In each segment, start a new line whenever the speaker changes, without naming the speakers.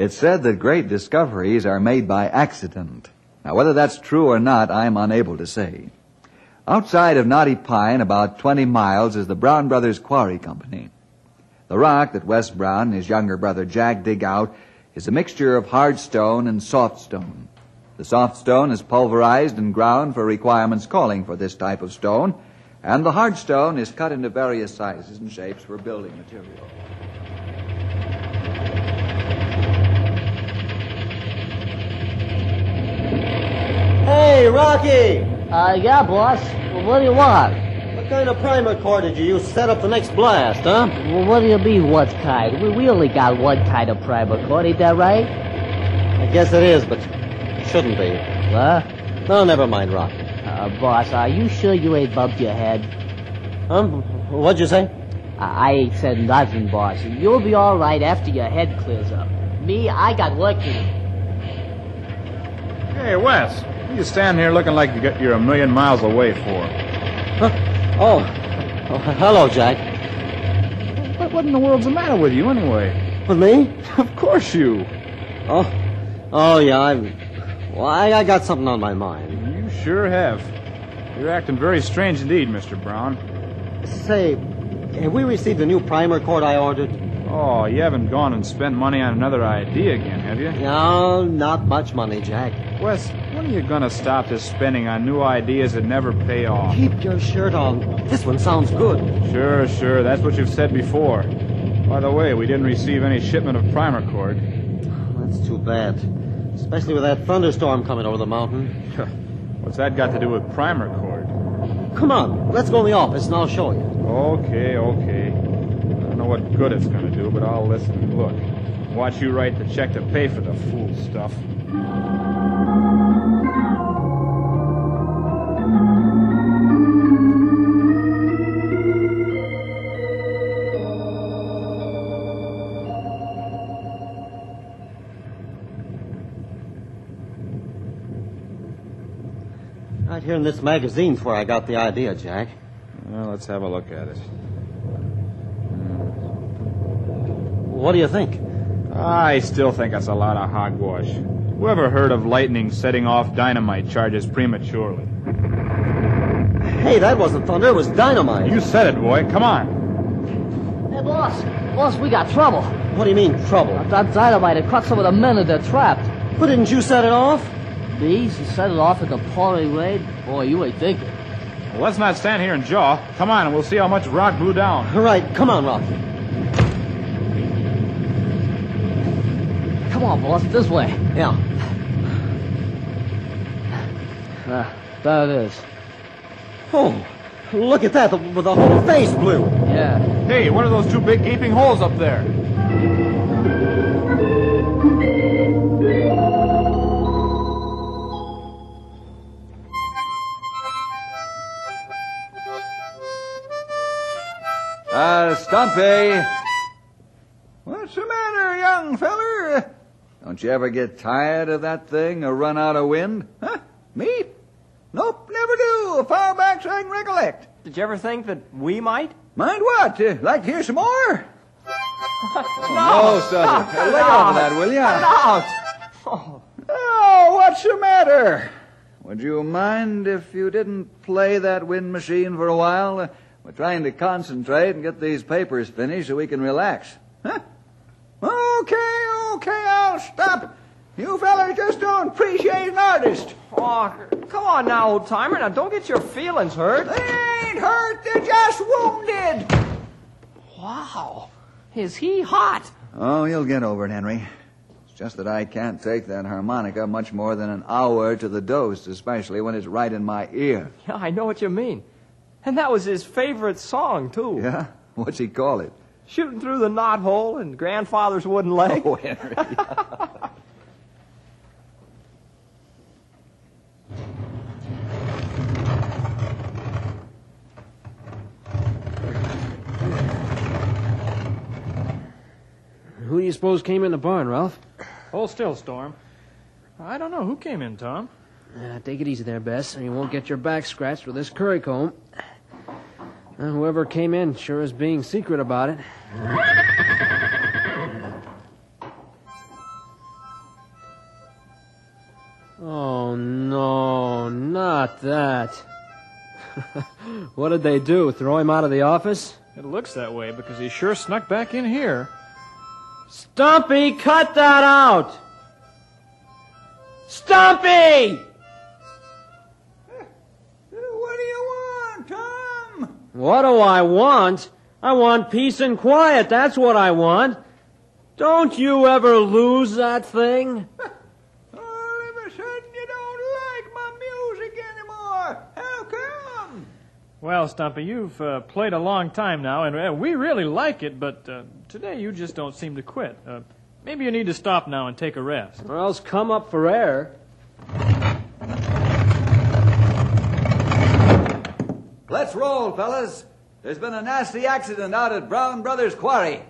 It's said that great discoveries are made by accident. Now, whether that's true or not, I'm unable to say. Outside of Knotty Pine, about 20 miles, is the Brown Brothers Quarry Company. The rock that Wes Brown and his younger brother Jack dig out is a mixture of hard stone and soft stone. The soft stone is pulverized and ground for requirements calling for this type of stone, and the hard stone is cut into various sizes and shapes for building material.
Hey, Rocky!
Uh, yeah, boss. Well, what do you want?
What kind of primer cord did you use to set up the next blast, huh?
Well, what do you mean, what kind? We, we only got one kind of primer cord, ain't that right?
I guess it is, but it shouldn't be.
What?
No, never mind, Rocky.
Uh, boss, are you sure you ain't bumped your head?
Um, what'd you say?
I, I ain't said nothing, boss. You'll be all right after your head clears up. Me, I got work to do.
Hey, Wes, what are you standing here looking like you got- you're a million miles away for?
Huh? Oh. oh, hello, Jack.
What, what in the world's the matter with you, anyway?
With me?
Of course you.
Oh, oh yeah. I'm. Well, I, I got something on my mind.
You sure have. You're acting very strange indeed, Mr. Brown.
Say, have we received the new primer cord I ordered?
Oh, you haven't gone and spent money on another idea again, have you?
No, not much money, Jack.
Wes, when are you gonna stop this spending on new ideas that never pay off?
Keep your shirt on. This one sounds good.
Sure, sure, that's what you've said before. By the way, we didn't receive any shipment of primer cord.
That's too bad. Especially with that thunderstorm coming over the mountain.
What's that got to do with primer cord?
Come on, let's go in the office and I'll show you.
Okay, okay. I don't know what good it's gonna do, but I'll listen and look. Watch you write the check to pay for the fool stuff.
In this magazine's where I got the idea, Jack.
Well, let's have a look at it.
What do you think?
I still think it's a lot of hogwash. Whoever heard of lightning setting off dynamite charges prematurely?
Hey, that wasn't thunder, it was dynamite.
You said it, boy. Come on.
Hey, boss. Boss, we got trouble.
What do you mean, trouble?
That dynamite had caught some of the men and they're trapped.
But didn't you set it off?
Bees, you set it off in the pouring rain? Boy, you ain't thinking.
Well, let's not stand here and jaw. Come on, and we'll see how much rock blew down.
All right, come on, Rocky.
Come on, boss, this way.
Yeah.
Ah, there it is.
Oh, look at that, the, the whole face blew.
Yeah.
Hey, what are those two big gaping holes up there?
Uh, Stumpy! What's the matter, young feller? Don't you ever get tired of that thing or run out of wind? Huh? Me? Nope, never do. Far back as I can recollect.
Did you ever think that we might?
Mind what? Uh, like to hear some more? no, son. Lay off of that, will ya?
Out!
Oh, what's the matter? Would you mind if you didn't play that wind machine for a while? We're trying to concentrate and get these papers finished so we can relax. Huh?
Okay, okay, I'll stop. You fellas just don't appreciate an artist.
Oh, come on now, old timer. Now don't get your feelings hurt.
They ain't hurt, they're just wounded.
Wow. Is he hot?
Oh, you'll get over it, Henry. It's just that I can't take that harmonica much more than an hour to the dose, especially when it's right in my ear.
Yeah, I know what you mean. And that was his favorite song, too.
Yeah? What's he call it?
Shooting through the knothole and grandfather's wooden leg.
Oh, Henry.
Who do you suppose came in the barn, Ralph?
Hold still, Storm. I don't know. Who came in, Tom?
Uh, take it easy there, Bess, or you won't get your back scratched with this curry comb. Uh, whoever came in sure is being secret about it. Oh, no, not that. what did they do? Throw him out of the office?
It looks that way because he sure snuck back in here.
Stumpy, cut that out! Stumpy!
What do
I want? I want peace and quiet. That's what I want. Don't you ever lose that thing?
All of a sudden you don't like my music anymore. How come?
Well, Stumpy, you've uh, played a long time now, and uh, we really like it, but uh, today you just don't seem to quit. Uh, maybe you need to stop now and take a rest.
Or else come up for air.
Let's roll, fellas. There's been a nasty accident out at Brown Brothers Quarry.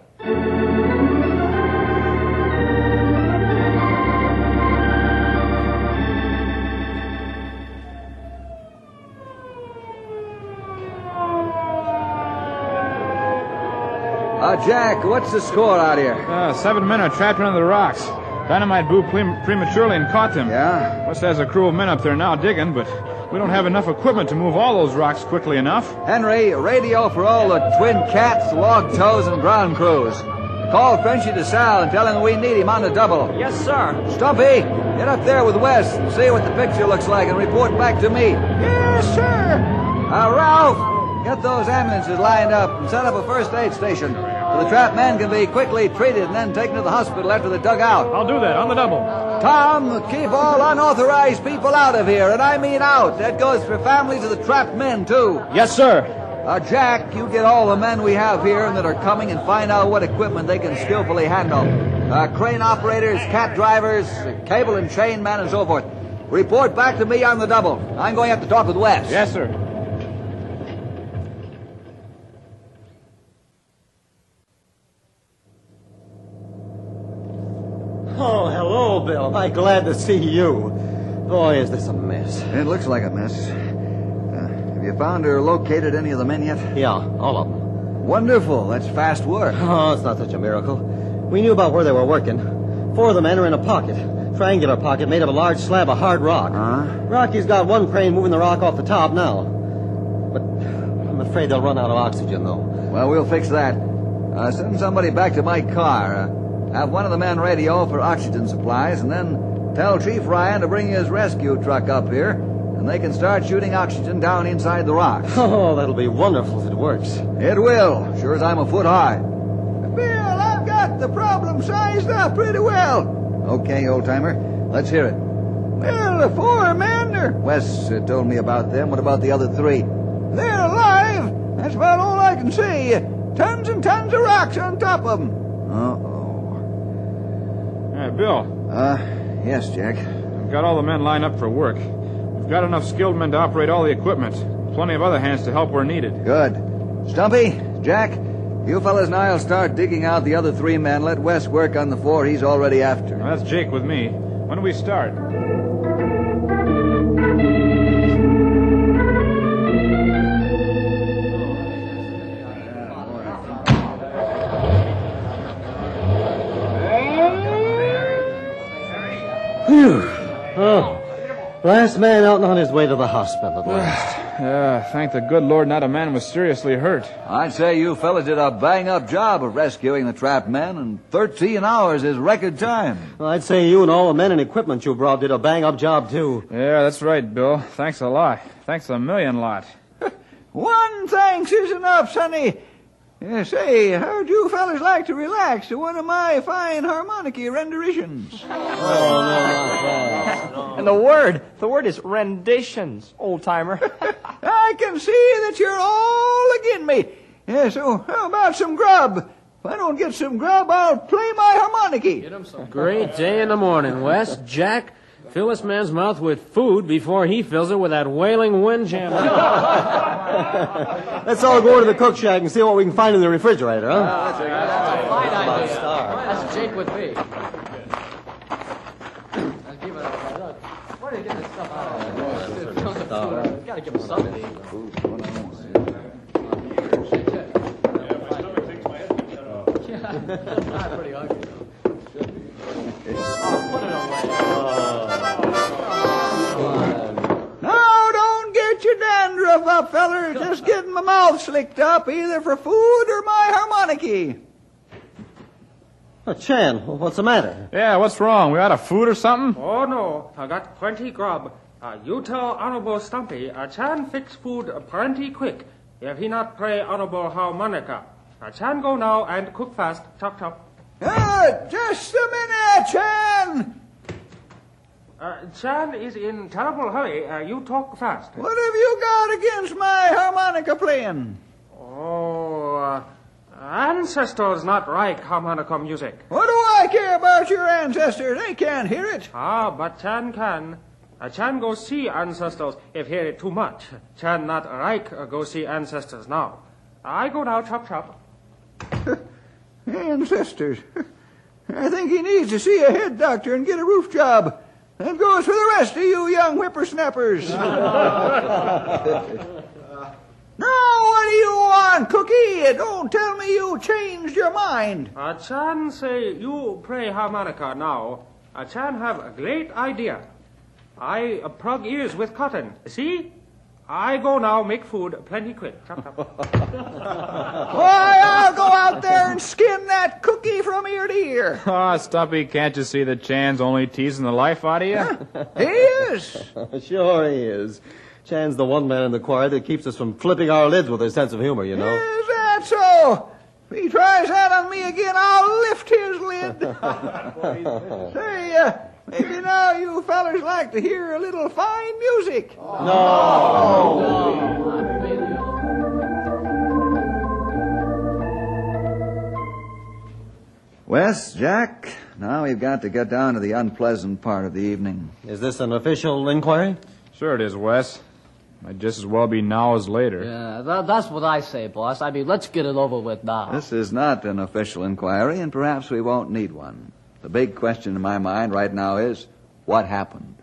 Uh, Jack, what's the score out here?
Uh, seven men are trapped under the rocks. Dynamite blew pre- prematurely and caught them.
Yeah?
Wes has a crew of men up there now digging, but we don't have enough equipment to move all those rocks quickly enough.
Henry, radio for all the Twin Cats, Log Toes, and Ground crews. Call Frenchy to Sal and tell him we need him on the double.
Yes, sir.
Stumpy, get up there with Wes and see what the picture looks like and report back to me.
Yes, sir.
Uh, Ralph, get those ambulances lined up and set up a first aid station so the trapped men can be quickly treated and then taken to the hospital after they're dug out.
I'll do that on the double.
Tom, keep all unauthorized people out of here, and I mean out. That goes for families of the trapped men, too.
Yes, sir.
Uh, Jack, you get all the men we have here and that are coming and find out what equipment they can skillfully handle. Uh, crane operators, cat drivers, cable and chain men, and so forth. Report back to me on the double. I'm going to have to talk with Wes.
Yes, sir.
Oh, Bill. I'm glad to see you. Boy, is this a mess.
It looks like a mess. Uh, have you found or located any of the men yet?
Yeah, all of them.
Wonderful. That's fast work.
Oh, it's not such a miracle. We knew about where they were working. Four of the men are in a pocket. Triangular pocket made of a large slab of hard rock.
Huh?
Rocky's got one crane moving the rock off the top now. But I'm afraid they'll run out of oxygen, though.
Well, we'll fix that. Uh, send somebody back to my car. Uh, have one of the men radio for oxygen supplies, and then tell Chief Ryan to bring his rescue truck up here, and they can start shooting oxygen down inside the rocks.
Oh, that'll be wonderful if it works.
It will, sure as I'm a foot high.
Bill, I've got the problem sized up pretty well.
Okay, old timer, let's hear it.
Well, the four men are
Wes uh, told me about them. What about the other three?
they're alive. That's about all I can see. Tons and tons of rocks on top of them.
Uh-oh.
Hey, Bill,
Uh, yes, Jack.
I've got all the men lined up for work. We've got enough skilled men to operate all the equipment. Plenty of other hands to help where needed.
Good. Stumpy, Jack, you fellas and I'll start digging out the other three men. Let Wes work on the four he's already after.
Now, that's Jake with me. When do we start?
Last man out and on his way to the hospital at last.
Yeah, thank the good Lord not a man was seriously hurt.
I'd say you fellas did a bang-up job of rescuing the trapped men, and 13 hours is record time.
Well, I'd say you and all the men and equipment you brought did a bang-up job, too.
Yeah, that's right, Bill. Thanks a lot. Thanks a million lot.
One thanks is enough, Sonny. Yeah, say, how'd you fellas like to relax to one of my fine harmonica renditions?
Oh, and the word, the word is renditions, old timer.
I can see that you're all agin me. Yeah, so how about some grub? If I don't get some grub, I'll play my harmonica.
Great day in the morning, Wes. Jack, fill this man's mouth with food before he fills it with that wailing windjammer.
Let's all go to the cook shack and see what we can find in the refrigerator, huh?
That's a Fine idea. That's Jake with me. I'll give it a look. Where do you get this stuff out of? Gotta give him something. Not pretty ugly.
Now, don't get your dandruff up, feller. Just getting my mouth slicked up, either for food or my harmonica.
Uh, Chan, what's the matter?
Yeah, what's wrong? We out of food or something?
Oh no, I got plenty grub. Uh, you tell Honorable Stumpy, uh, Chan fix food plenty quick. If he not play Honorable harmonica. Uh, Chan go now and cook fast. Chop chop.
Ah, just a minute, Chan.
Uh, Chan is in terrible hurry. Uh, you talk fast.
What have you got against my harmonica playing?
Oh, uh, ancestors not like harmonica music.
What do I care about your ancestors? They can't hear it.
Ah, but Chan can. Uh, Chan go see ancestors if hear it too much. Chan not like uh, go see ancestors now. I go now chop chop.
Ancestors. I think he needs to see a head doctor and get a roof job. That goes for the rest of you young whippersnappers. now, what do you want, Cookie? Don't tell me you changed your mind.
Uh, Chan say you play harmonica now. Uh, Chan have a great idea. I uh, plug ears with cotton. See? I go now make food plenty quick. Chop chop.
Why, I'll go out there and skin that cookie from ear to ear.
Ah, Stumpy, can't you see that Chan's only teasing the life out of you?
He is.
sure he is. Chan's the one man in the choir that keeps us from flipping our lids with his sense of humor, you know.
Is that so? If he tries that on me again, I'll lift his lid. Say, uh, maybe now you fellers like to hear a little fine music. No.
Wes, Jack, now we've got to get down to the unpleasant part of the evening.
Is this an official inquiry?
Sure it is, Wes. Might just as well be now as later.
Yeah, tha- that's what I say, boss. I mean, let's get it over with now.
This is not an official inquiry, and perhaps we won't need one. The big question in my mind right now is what happened?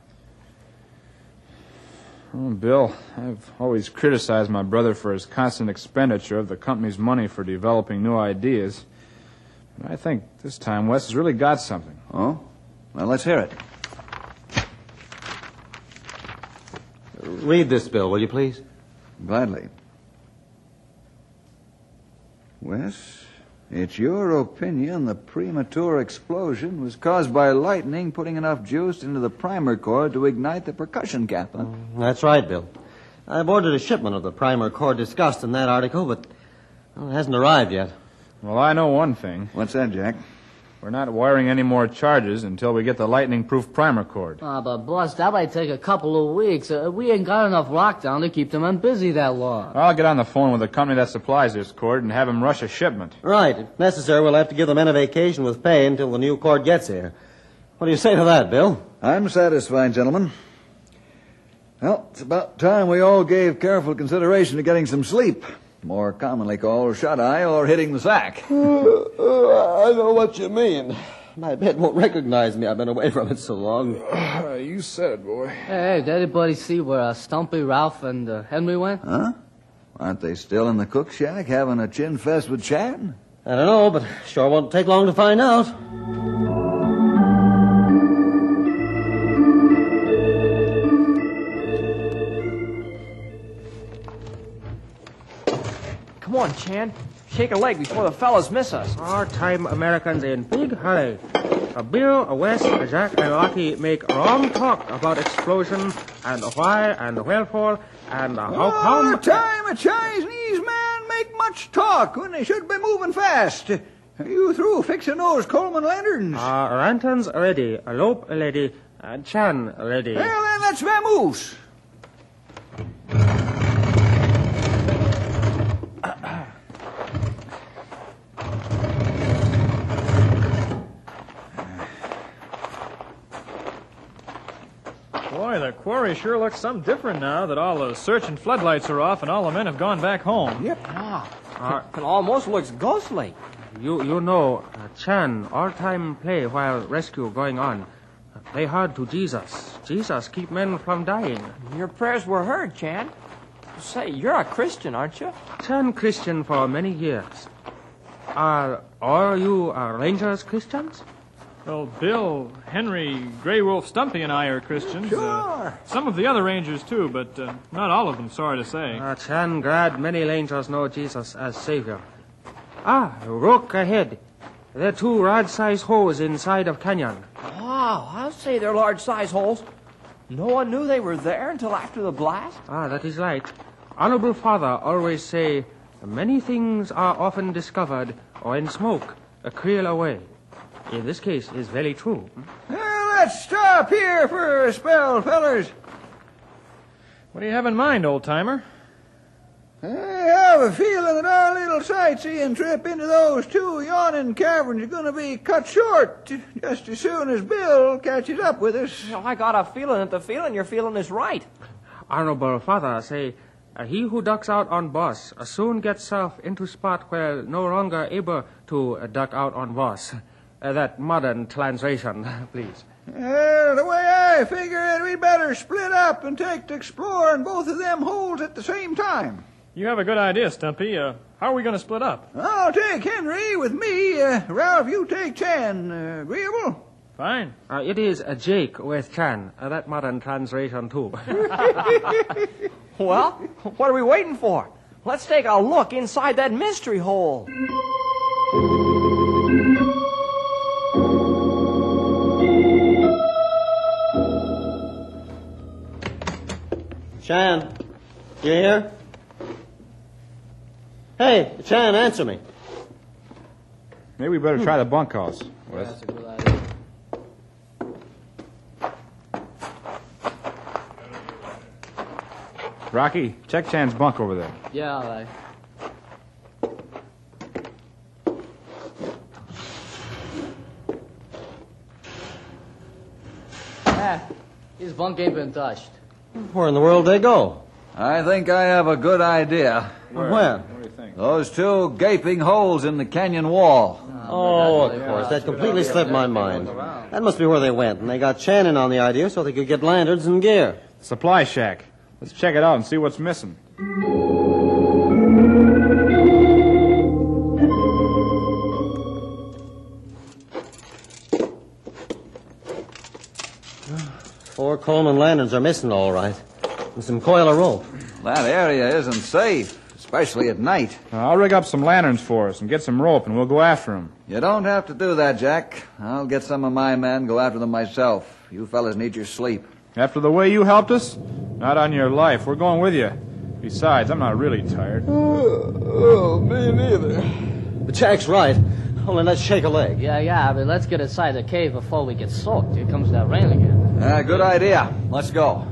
Oh, Bill, I've always criticized my brother for his constant expenditure of the company's money for developing new ideas. But I think this time Wes has really got something.
Oh? Well, let's hear it.
Read this bill, will you please?
Gladly. Wes, it's your opinion the premature explosion was caused by lightning putting enough juice into the primer cord to ignite the percussion cap, huh?
Mm, that's right, Bill. I've ordered a shipment of the primer cord discussed in that article, but well, it hasn't arrived yet.
Well, I know one thing.
What's that, Jack?
We're not wiring any more charges until we get the lightning-proof primer cord.
Ah, but boss, that might take a couple of weeks. Uh, we ain't got enough lockdown to keep the men busy that long.
I'll get on the phone with the company that supplies this cord and have him rush a shipment.
Right. If necessary, we'll have to give the men a vacation with pay until the new cord gets here. What do you say to that, Bill?
I'm satisfied, gentlemen. Well, it's about time we all gave careful consideration to getting some sleep. More commonly called shut eye or hitting the sack.
I know what you mean. My bed won't recognize me. I've been away from it so long.
you said it, boy.
Hey, did anybody see where uh, Stumpy, Ralph, and uh, Henry went?
Huh? Aren't they still in the cook shack having a chin fest with Chan?
I don't know, but sure won't take long to find out.
On, Chan. Shake a leg before the fellas miss us.
Our time Americans in big hurry. Uh, Bill, uh, West, uh, Jack, and Lucky make wrong talk about explosion and why and wherefore and how
All
come.
the time a Chinese man make much talk when they should be moving fast. Are you through fixing those Coleman lanterns?
Uh, lanterns ready, a lope ready, uh, Chan ready.
well, then let's vamoose.
Boy, the quarry sure looks some different now that all the search and floodlights are off and all the men have gone back home.
Yep.
Uh,
It almost looks ghostly.
you, you know, uh, Chan, all time play while rescue going on. Play hard to Jesus. Jesus keep men from dying.
Your prayers were heard, Chan. Say, you're a Christian, aren't you?
Chan Christian for many years. Are all you uh, Rangers Christians?
Well, Bill, Henry, Grey Wolf, Stumpy, and I are Christians. Uh,
Sure.
some of the other Rangers, too, but uh, not all of them, sorry to say.
Uh, Chan glad many Rangers know Jesus as Savior. Ah, look ahead. There are two rod-sized holes inside of canyon.
Wow, I'll say they're large size holes. No one knew they were there until after the blast.
Ah, that is right. Honorable Father always say, many things are often discovered or in smoke, uh, clear away. In this case, is very true.
Well, let's stop here for a spell, fellers.
What do you have in mind, old timer?
I have a feeling that our little sightseeing trip into those two yawning caverns is going to be cut short just as soon as Bill catches up with us.
You know, I got a feeling that the feeling you're feeling is right.
Honorable Father say, uh, he who ducks out on boss uh, soon gets self into spot where no longer able to uh, duck out on boss. Uh, that modern translation, please.
Well, the way I figure it, we'd better split up and take to exploring both of them holes at the same time.
You have a good idea, Stumpy. Uh, how are we going to split up?
I'll take Henry with me. Uh, Ralph, you take Chan. Uh, agreeable?
Fine.
Uh, it is uh, Jake with Chan, uh, that modern translation too.
Well, what are we waiting for? Let's take a look inside that mystery hole.
Chan, you here? Hey, Chan, answer me.
Maybe we better try the bunkhouse. Wes. That's a good idea. Rocky, check Chan's bunk over there.
Yeah, all right. Ah, his bunk ain't been touched.
Where in the world did they go?
I think I have a good idea.
Where?
What do you think?
Those two gaping holes in the canyon wall.
Oh, of course. That completely slipped my mind. That must be where they went, and they got Chan in on the idea so they could get lanterns and gear.
Supply shack. Let's check it out and see what's missing.
Coleman lanterns are missing, all right. And some coil of rope.
That area isn't safe, especially at night.
Uh, I'll rig up some lanterns for us and get some rope, and we'll go after them.
You don't have to do that, Jack. I'll get some of my men, go after them myself. You fellas need your sleep.
After the way you helped us? Not on your life. We're going with you. Besides, I'm not really tired.
Oh, me neither.
But Jack's right. Only let's shake a leg.
Yeah, yeah, but let's get inside the cave before we get soaked. Here comes that rain again.
Ah, good idea. Let's go.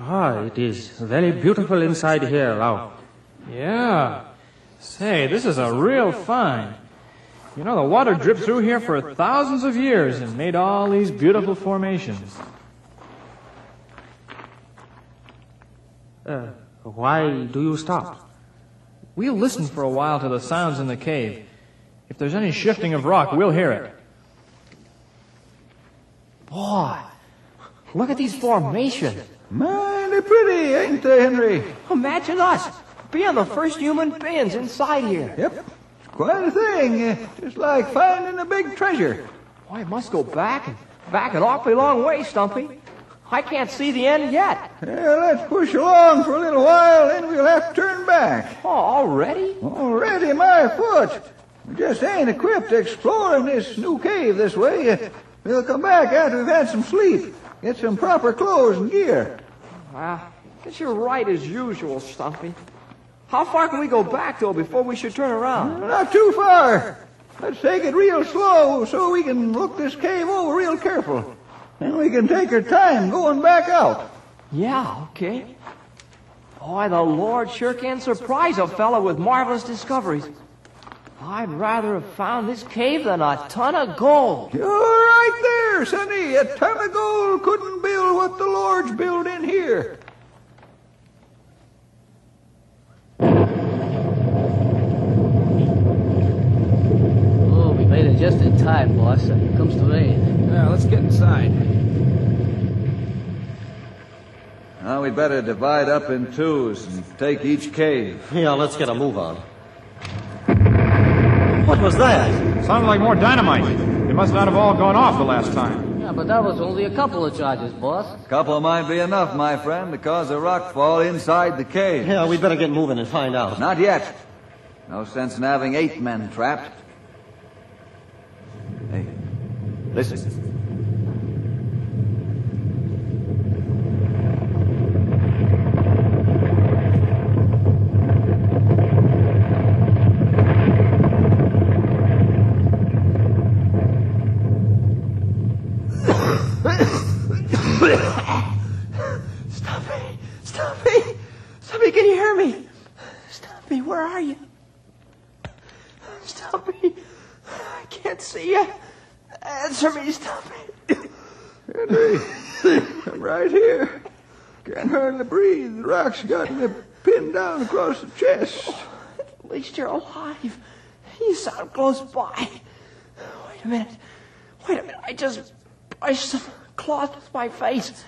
Ah, it is very beautiful inside here, Ralph.
Yeah. Say, this is a real find. You know, the water dripped through here for thousands of years and made all these beautiful formations.
Uh, why do you stop?
We'll listen for a while to the sounds in the cave. If there's any shifting of rock, we'll hear it.
Boy, look at these formations.
Mighty pretty, ain't they, Henry?
Imagine us
being the first human beings inside here.
Yep. Quite a thing. Just like finding a big treasure.
Why, it must go back and back an awfully long way, Stumpy. I can't see the end yet.
Yeah, let's push along for a little while, then we'll have to turn back.
Oh, already?
Already my foot. We just ain't equipped to exploring this new cave this way. We'll come back after we've had some sleep. Get some proper clothes and gear.
Well, guess you're right as usual, Stumpy. How far can we go back, though, before we should turn around?
Not too far. Let's take it real slow so we can look this cave over real careful. Then we can take our time going back out.
Yeah, okay. Boy, the Lord sure can surprise a fellow with marvelous discoveries. I'd rather have found this cave than a ton of gold.
You're right there, Sonny. A ton of gold couldn't build what the Lord's built in here.
Oh, we made it just in time, boss. Here comes the rain.
Yeah, let's get inside.
Now we'd better divide up in twos and take each cave.
Yeah, let's get a move on. What was that?
Sounded like more dynamite. It must not have all gone off the last time.
Yeah, but that was only a couple of charges, boss.
A Couple might be enough, my friend, to cause a rock fall inside the cave.
Yeah, we'd better get moving and find out.
Not yet. No sense in having eight men trapped. Hey, listen.
Stumpy! Stumpy! Stumpy, can you hear me? Stumpy, where are you? Stumpy, I can't see you. Answer me, Stumpy.
Henry, I'm right here. Can't hardly breathe. The rock's got me pinned down across the chest.
At least you're alive. You sound close by. Wait a minute. Wait a minute. I just brushed some cloth with my face.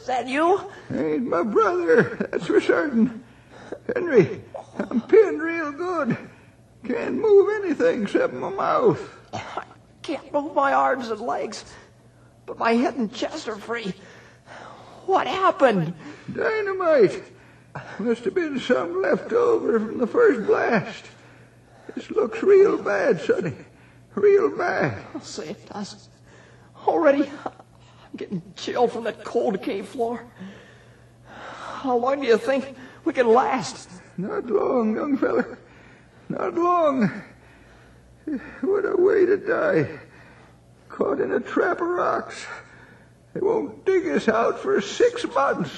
Is that you?
Ain't my brother, that's for certain. Henry, I'm pinned real good. Can't move anything except my mouth.
I can't move my arms and legs, but my head and chest are free. What happened?
Dynamite. Must have been some left over from the first blast. This looks real bad, Sonny. Real bad.
I'll say it does. Already, I'm getting chill from that cold cave floor. How long do you think we can last?
Not long, young feller. Not long. What a way to die. Caught in a trap of rocks. They won't dig us out for six months.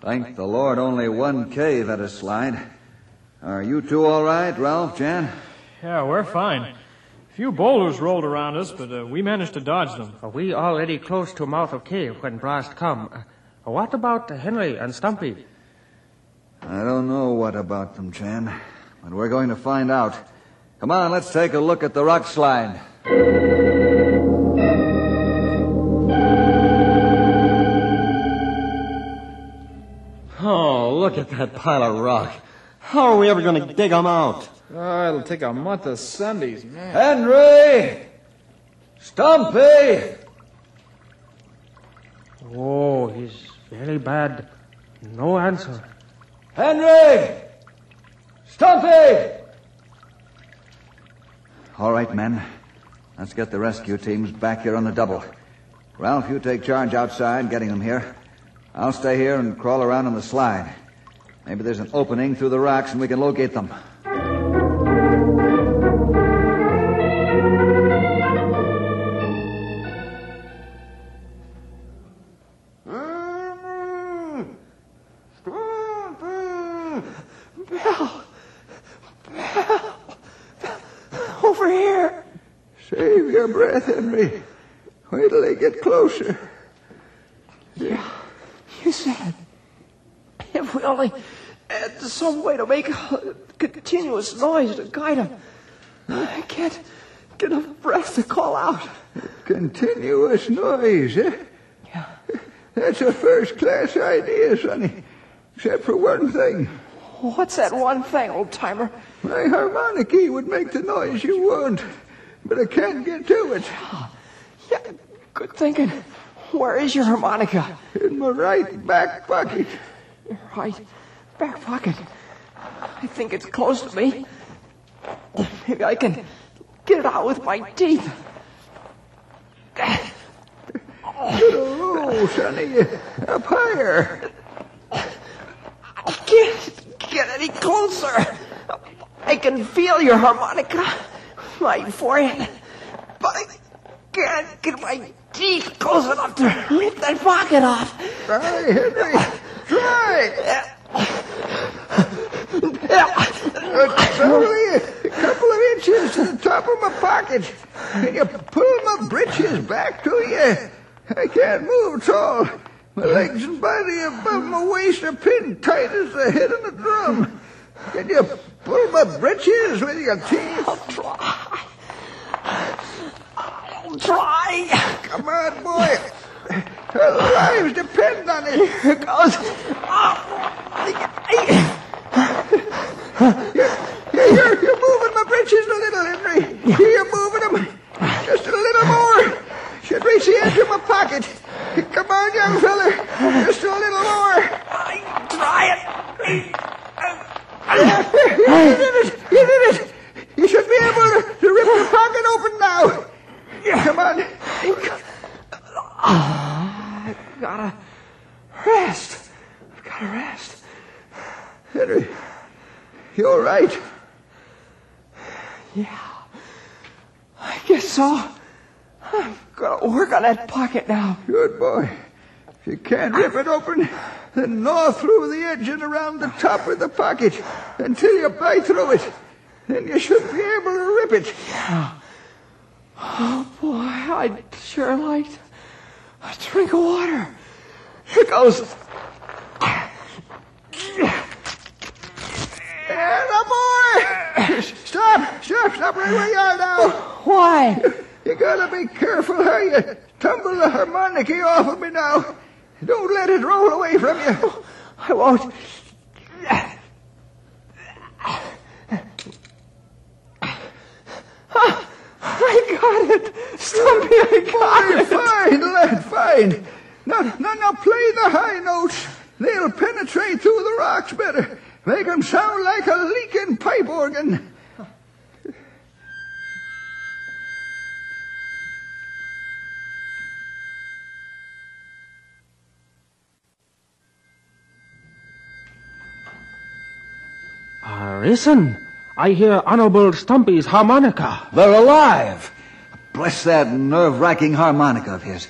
Thank the Lord, only one cave had a slide. Are you two all right, Ralph, Chan?
Yeah, we're fine. A few boulders rolled around us, but uh, we managed to dodge them.
We already close to mouth of cave when blast come. Uh, what about Henry and Stumpy?
I don't know what about them, Chan, but we're going to find out. Come on, let's take a look at the rock slide.
Oh, look at that pile of rock. How are we ever going to dig them out?
Oh, it'll take a month of Sundays, man.
Henry! Stumpy!
Oh, he's very bad. No answer.
Henry! Stumpy! All right, men. Let's get the rescue teams back here on the double. Ralph, you take charge outside, getting them here. I'll stay here and crawl around on the slide. Maybe there's an opening through the rocks and we can locate them.
Some way to make a continuous noise to guide them. I can't, get enough breath to call out.
Continuous noise, eh?
Yeah.
That's a first class idea, Sonny. Except for one thing.
What's that one thing, old timer?
My harmonica would make the noise you want, but I can't get to it.
Yeah, good thinking. Where is your harmonica?
In my right back pocket.
Your Right back pocket. I think it's close to me. Maybe I can get it out with my teeth.
Oh, Sonny, up higher.
I can't get any closer. I can feel your harmonica, my forehead, but I can't get my teeth close enough to rip that pocket off.
Try, Henry. Try. Uh, It's only a couple of inches to the top of my pocket. Can you pull my breeches back to you? I can't move at all. My legs and body above my waist are pinned tight as the head of a drum. Can you pull my breeches with your teeth?
I'll try. I'll try.
Come on, boy. Our lives depend on it.
Here it goes.
My a little, Henry. You're moving them just a little more. Should reach the edge of my pocket. Come on, young feller. Just a little more.
I try it.
You did it. You did it. You should be able to, to rip the pocket open now. Come on.
I've gotta rest. I've gotta rest.
Henry, you all right?
Yeah. I guess so. I've got to work on that pocket now.
Good boy. If you can't rip it open, then gnaw through the edge and around the top of the pocket until you bite through it. Then you should be able to rip it. Yeah.
Oh, boy, I'd sure like a drink of water. Here goes.
And a boy! Stop! Stop! Stop right where you are now!
Why?
You gotta be careful how you tumble the harmonica off of me now. Don't let it roll away from you.
I won't. I got it! Stumpy, I got it!
Fine, lad, fine. Now, now, now play the high notes. They'll penetrate through the rocks better. Make 'em sound like a leaking pipe organ.
Listen. I hear Honorable Stumpy's harmonica.
They're alive. Bless that nerve-wracking harmonica of his.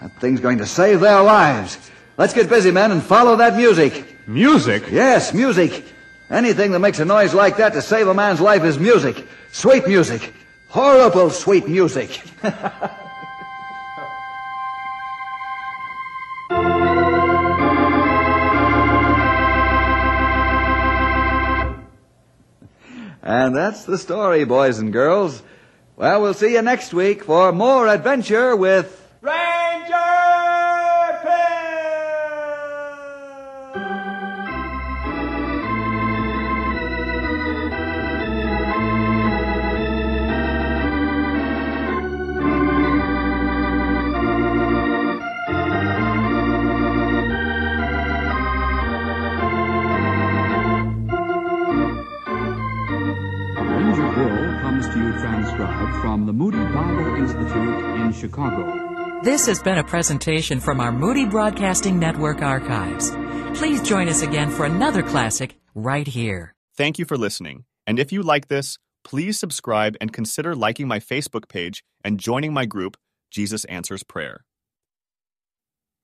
That thing's going to save their lives. Let's get busy, men, and follow that music.
Music?
Yes, music. Anything that makes a noise like that to save a man's life is music. Sweet music. Horrible sweet music. and that's the story, boys and girls. Well, we'll see you next week for more adventure with
This has been a presentation from our Moody Broadcasting Network archives. Please join us again for another classic right here.
Thank you for listening. And if you like this, please subscribe and consider liking my Facebook page and joining my group, Jesus Answers Prayer.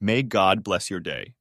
May God bless your day.